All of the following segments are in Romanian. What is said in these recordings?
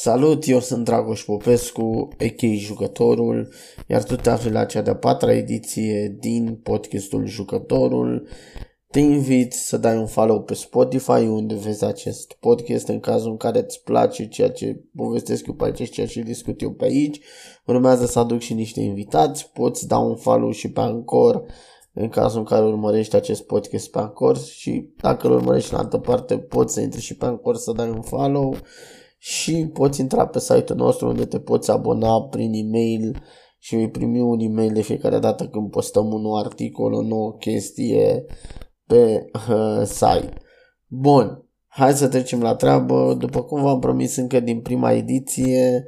Salut, eu sunt Dragoș Popescu, a.k.a. Jucătorul, iar tu te afli la cea de-a patra ediție din podcastul Jucătorul. Te invit să dai un follow pe Spotify unde vezi acest podcast în cazul în care îți place ceea ce povestesc eu pe aici și ceea ce discut eu pe aici. Urmează să aduc și niște invitați, poți da un follow și pe Anchor în cazul în care urmărești acest podcast pe Anchor și dacă îl urmărești în altă parte poți să intri și pe Anchor să dai un follow și poți intra pe site-ul nostru unde te poți abona prin e-mail și vei primi un e-mail de fiecare dată când postăm un nou articol, o nouă chestie pe uh, site. Bun, hai să trecem la treabă. După cum v-am promis încă din prima ediție,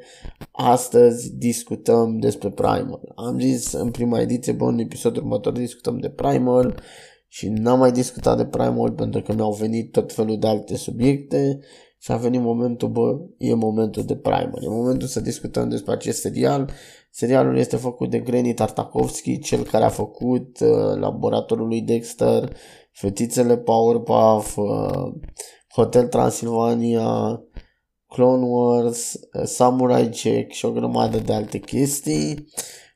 astăzi discutăm despre Primal. Am zis în prima ediție, bun, în episodul următor discutăm de Primal și n-am mai discutat de Primal pentru că mi-au venit tot felul de alte subiecte și a venit momentul, bă, e momentul de primer, e momentul să discutăm despre acest serial. Serialul este făcut de Granny Tartakovsky, cel care a făcut uh, Laboratorul lui Dexter, Fetițele Powerpuff, uh, Hotel Transilvania, Clone Wars, uh, Samurai Jack și o grămadă de alte chestii.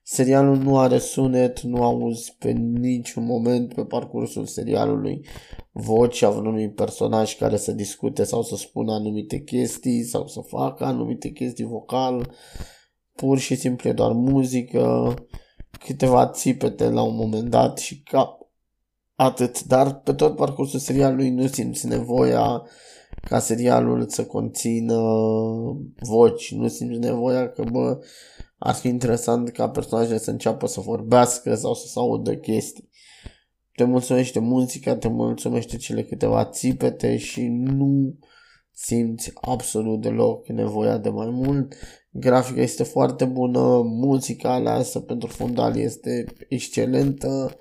Serialul nu are sunet, nu auzi pe niciun moment pe parcursul serialului vocea unui personaj care să discute sau să spună anumite chestii sau să facă anumite chestii vocal. Pur și simplu e doar muzică, câteva țipete la un moment dat și ca atât. Dar pe tot parcursul serialului nu simți nevoia ca serialul să conțină voci, nu simți nevoia că, bă, ar fi interesant ca personajele să înceapă să vorbească sau să se audă chestii. Te mulțumește muzica, te mulțumește cele câteva țipete și nu simți absolut deloc nevoia de mai mult. Grafica este foarte bună, muzica aleasă pentru fundal este excelentă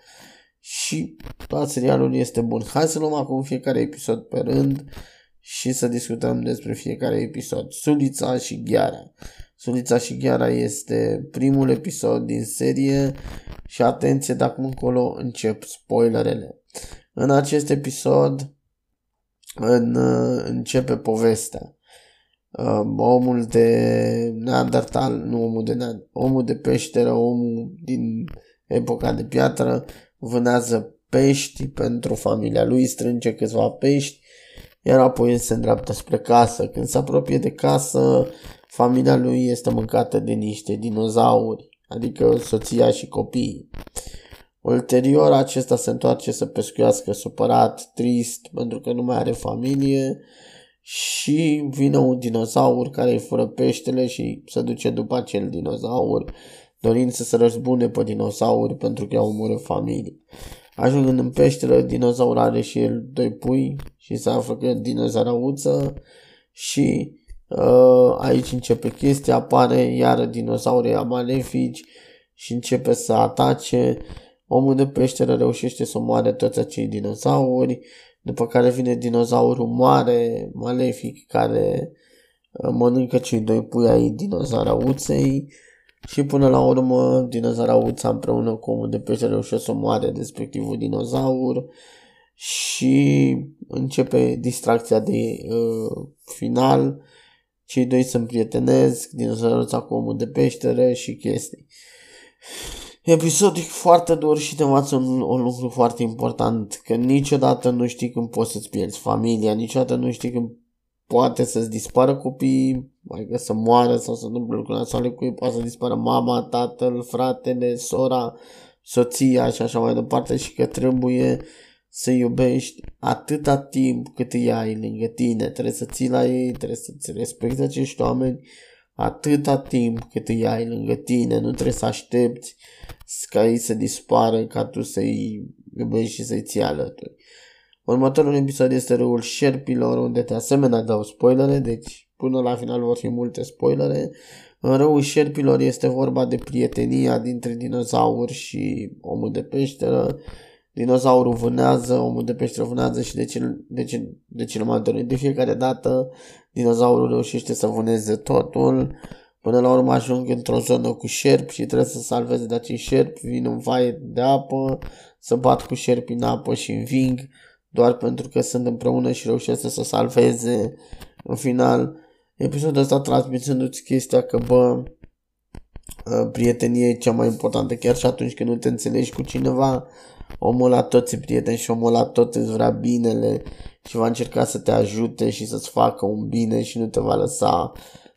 și tot serialul este bun. Hai să luăm acum fiecare episod pe rând și să discutăm despre fiecare episod. Sulița și Gheara. Sulița și Gheara este primul episod din serie și atenție de acum încolo încep spoilerele. În acest episod în, începe povestea. Um, omul de Neandertal, nu omul de Neandertal, omul de peșteră, omul din epoca de piatră, vânează pești pentru familia lui, strânge câțiva pești, iar apoi se îndreaptă spre casă. Când se apropie de casă, familia lui este mâncată de niște dinozauri, adică soția și copiii. Ulterior, acesta se întoarce să pescuiască supărat, trist, pentru că nu mai are familie și vine un dinozaur care îi fură peștele și se duce după acel dinozaur, dorind să se răzbune pe dinozauri pentru că i-au omorât familie. Ajungând în peșteră, dinozaur are și el doi pui și se află că dinozarauță și Uh, aici începe chestia, apare iară dinosaurii malefici și începe să atace. Omul de peșteră reușește să moare toți acei dinozauri, după care vine dinozaurul mare, malefic, care uh, mănâncă cei doi pui ai dinozarauței și până la urmă dinozarauța împreună cu omul de peșteră reușește să moare respectivul dinozaur și începe distracția de uh, final cei doi se împrietenesc, dinozauruța cu omul de peștere și chestii. Episodul foarte dur și te învață un, un lucru foarte important, că niciodată nu știi când poți să-ți pierzi familia, niciodată nu știi când poate să-ți dispară copiii, mai că să moară sau să întâmple lucruri nasoale cu ei, poate să dispară mama, tatăl, fratele, sora, soția și așa mai departe și că trebuie să iubești atâta timp cât îi ai lângă tine, trebuie să ții la ei, trebuie să-ți respecti acești oameni atâta timp cât îi ai lângă tine, nu trebuie să aștepți ca ei să dispară ca tu să-i iubești și să-i ții alături. Următorul episod este râul șerpilor, unde de asemenea dau spoilere, deci până la final vor fi multe spoilere. În râul șerpilor este vorba de prietenia dintre dinozauri și omul de peșteră, dinozaurul vânează, omul de pește vânează și de, cel, de, cel, de cel mai dorit. De fiecare dată dinozaurul reușește să vâneze totul. Până la urmă ajung într-o zonă cu șerpi și trebuie să salveze de acei șerpi, vin în vaie de apă, să bat cu șerpi în apă și înving, doar pentru că sunt împreună și reușesc să se salveze în final. episodul ăsta transmițându-ți chestia că, bă, uh, prietenie e cea mai importantă, chiar și atunci când nu te înțelegi cu cineva, omul la tot e prieten și omul la tot îți vrea binele și va încerca să te ajute și să-ți facă un bine și nu te va lăsa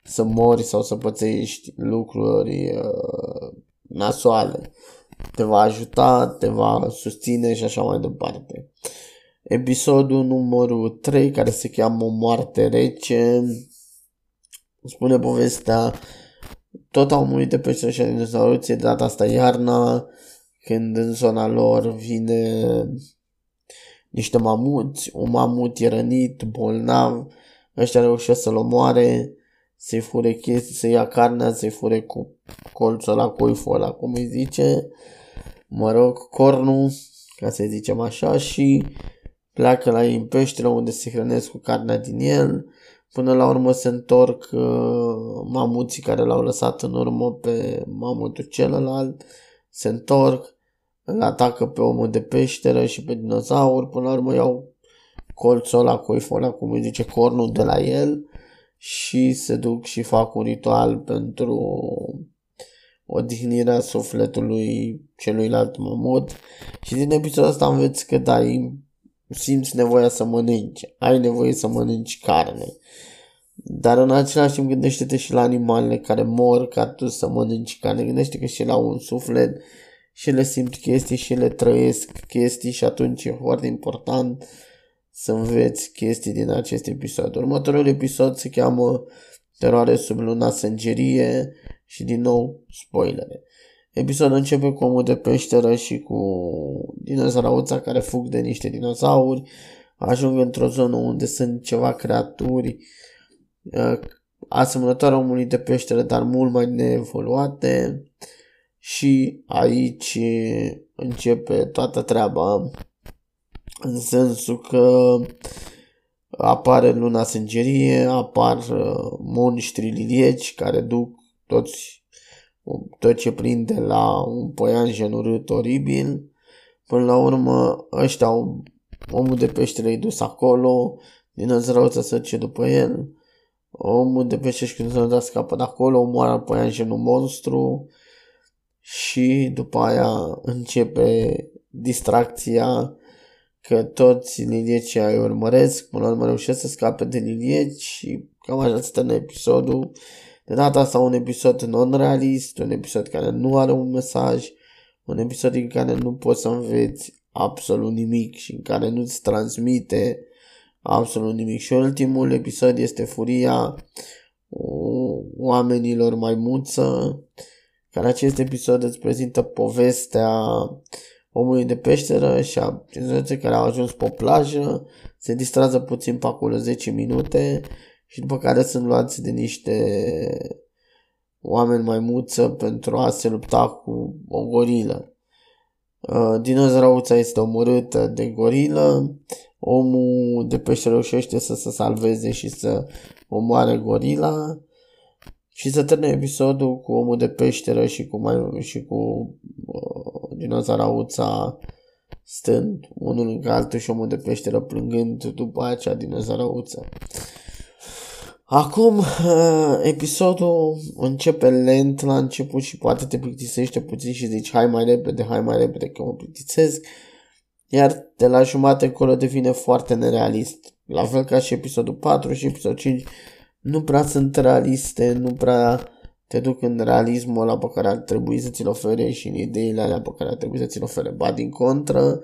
să mori sau să pățești lucruri uh, nasoale. Te va ajuta, te va susține și așa mai departe. Episodul numărul 3, care se cheamă O moarte rece, spune povestea tot au murit de pește și dinosauruție, de data asta iarna, când în zona lor vine niște mamuți, un mamut e rănit, bolnav, ăștia reușesc să-l omoare, să-i fure chestii, să ia carnea, să-i fure cu colțul la coiful ăla, cum îi zice, mă rog, cornul, ca să zicem așa, și pleacă la ei în peșteră unde se hrănesc cu carnea din el, până la urmă se întorc uh, mamuții care l-au lăsat în urmă pe mamutul celălalt, se întorc, îl atacă pe omul de peșteră și pe dinozaur, până la urmă iau colțul ăla, coiful ăla, cum îi zice, cornul de la el și se duc și fac un ritual pentru odihnirea sufletului celuilalt mamut și din episodul ăsta înveți că da, simți nevoia să mănânci, ai nevoie să mănânci carne. Dar în același timp gândește-te și la animalele care mor ca tu să mănânci carne. Gândește că și la un suflet și le simt chestii și le trăiesc chestii și atunci e foarte important să înveți chestii din acest episod. Următorul episod se cheamă Teroare sub luna sângerie și din nou spoilere. Episodul începe cu omul de peșteră și cu dinozaurauța care fug de niște dinozauri, ajung într-o zonă unde sunt ceva creaturi uh, asemănătoare omului de peșteră, dar mult mai neevoluate și aici începe toată treaba în sensul că apare luna sângerie, apar uh, monștri lilieci care duc toți tot ce prinde la un poianjen urât oribil. Până la urmă, ăștia au, omul de peștere e dus acolo, din să se duce după el. Omul de pește și când se scapă de acolo, omoară poianjenul monstru și după aia începe distracția că toți liliecii îi urmăresc, până la urmă reușesc să scape de lilieci și cam așa stă în episodul. De data asta un episod non-realist, un episod care nu are un mesaj, un episod în care nu poți să înveți absolut nimic și în care nu-ți transmite absolut nimic. Și ultimul episod este furia oamenilor mai muță, care acest episod îți prezintă povestea omului de peșteră și a cetățenii care au ajuns pe o plajă, se distrează puțin pe acolo 10 minute și după care sunt luați de niște oameni mai muță pentru a se lupta cu o gorilă. Uh, Dinozauruța este omorâtă de gorilă, omul de pește reușește să se salveze și să omoare gorila și să termine episodul cu omul de peșteră și cu, mai, și cu uh, dinozaurauța stând unul lângă altul și omul de peșteră plângând după acea dinozaurauță. Acum, uh, episodul începe lent la început și poate te plictisește puțin și zici hai mai repede, hai mai repede că mă plictisesc. Iar de la jumate încolo devine foarte nerealist. La fel ca și episodul 4 și episodul 5 nu prea sunt realiste, nu prea te duc în realismul ăla pe care ar trebui să ți-l ofere și în ideile alea pe care ar trebui să ți-l ofere. Ba din contră,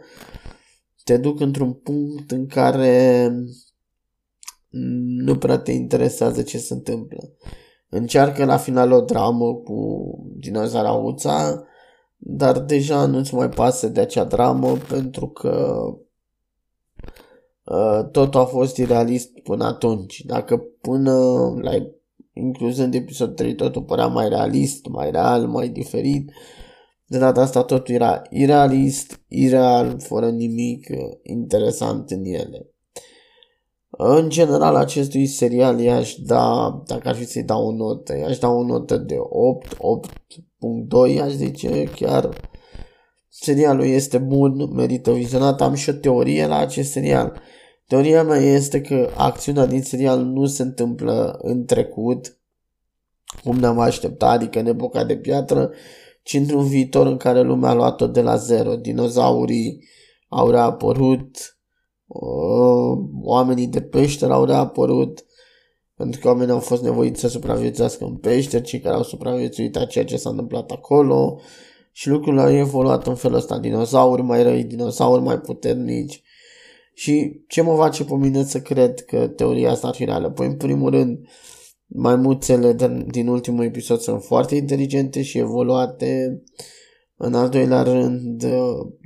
te duc într-un punct în care nu prea te interesează ce se întâmplă. Încearcă la final o dramă cu dinozaurauța, dar deja nu-ți mai pasă de acea dramă pentru că uh, totul a fost irealist până atunci. Dacă până la incluzând episodul 3 totul părea mai realist, mai real, mai diferit, de data asta totul era irealist, ireal, fără nimic uh, interesant în ele. În general, acestui serial i-aș da, dacă ar fi să-i dau o notă, i-aș da o notă de 8, 8.2, aș zice, chiar serialul este bun, merită vizionat. Am și o teorie la acest serial. Teoria mea este că acțiunea din serial nu se întâmplă în trecut, cum ne-am așteptat, adică în epoca de piatră, ci într-un viitor în care lumea a luat-o de la zero. Dinozaurii au reapărut, uh, oamenii de peșteră au reapărut, pentru că oamenii au fost nevoiți să supraviețuiască în peșteri, cei care au supraviețuit a ceea ce s-a întâmplat acolo și lucrurile au evoluat în felul ăsta. Dinozauri mai răi, dinozauri mai puternici. Și ce mă face pe mine să cred că teoria asta ar fi reală? Păi, în primul rând, maimuțele din ultimul episod sunt foarte inteligente și evoluate. În al doilea rând,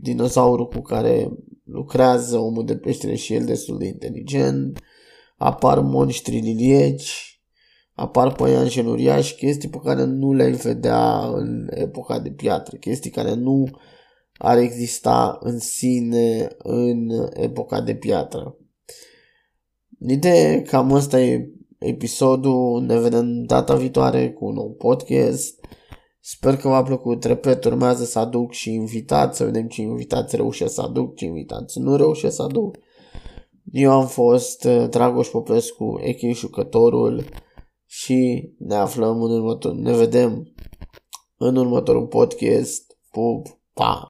dinozaurul cu care lucrează omul de peștere și el destul de inteligent apar monștri lilieci, apar păianjeni uriași, chestii pe care nu le-ai vedea în epoca de piatră, chestii care nu ar exista în sine în epoca de piatră. Ideea cam asta e episodul, ne vedem data viitoare cu un nou podcast. Sper că v-a plăcut. Repet, urmează să aduc și invitați, să vedem ce invitați reușesc să aduc, ce invitați nu reușesc să aduc. Eu am fost uh, Dragoș Popescu, Echei Jucătorul și ne aflăm în următor, ne vedem în următorul podcast. Pup, pa!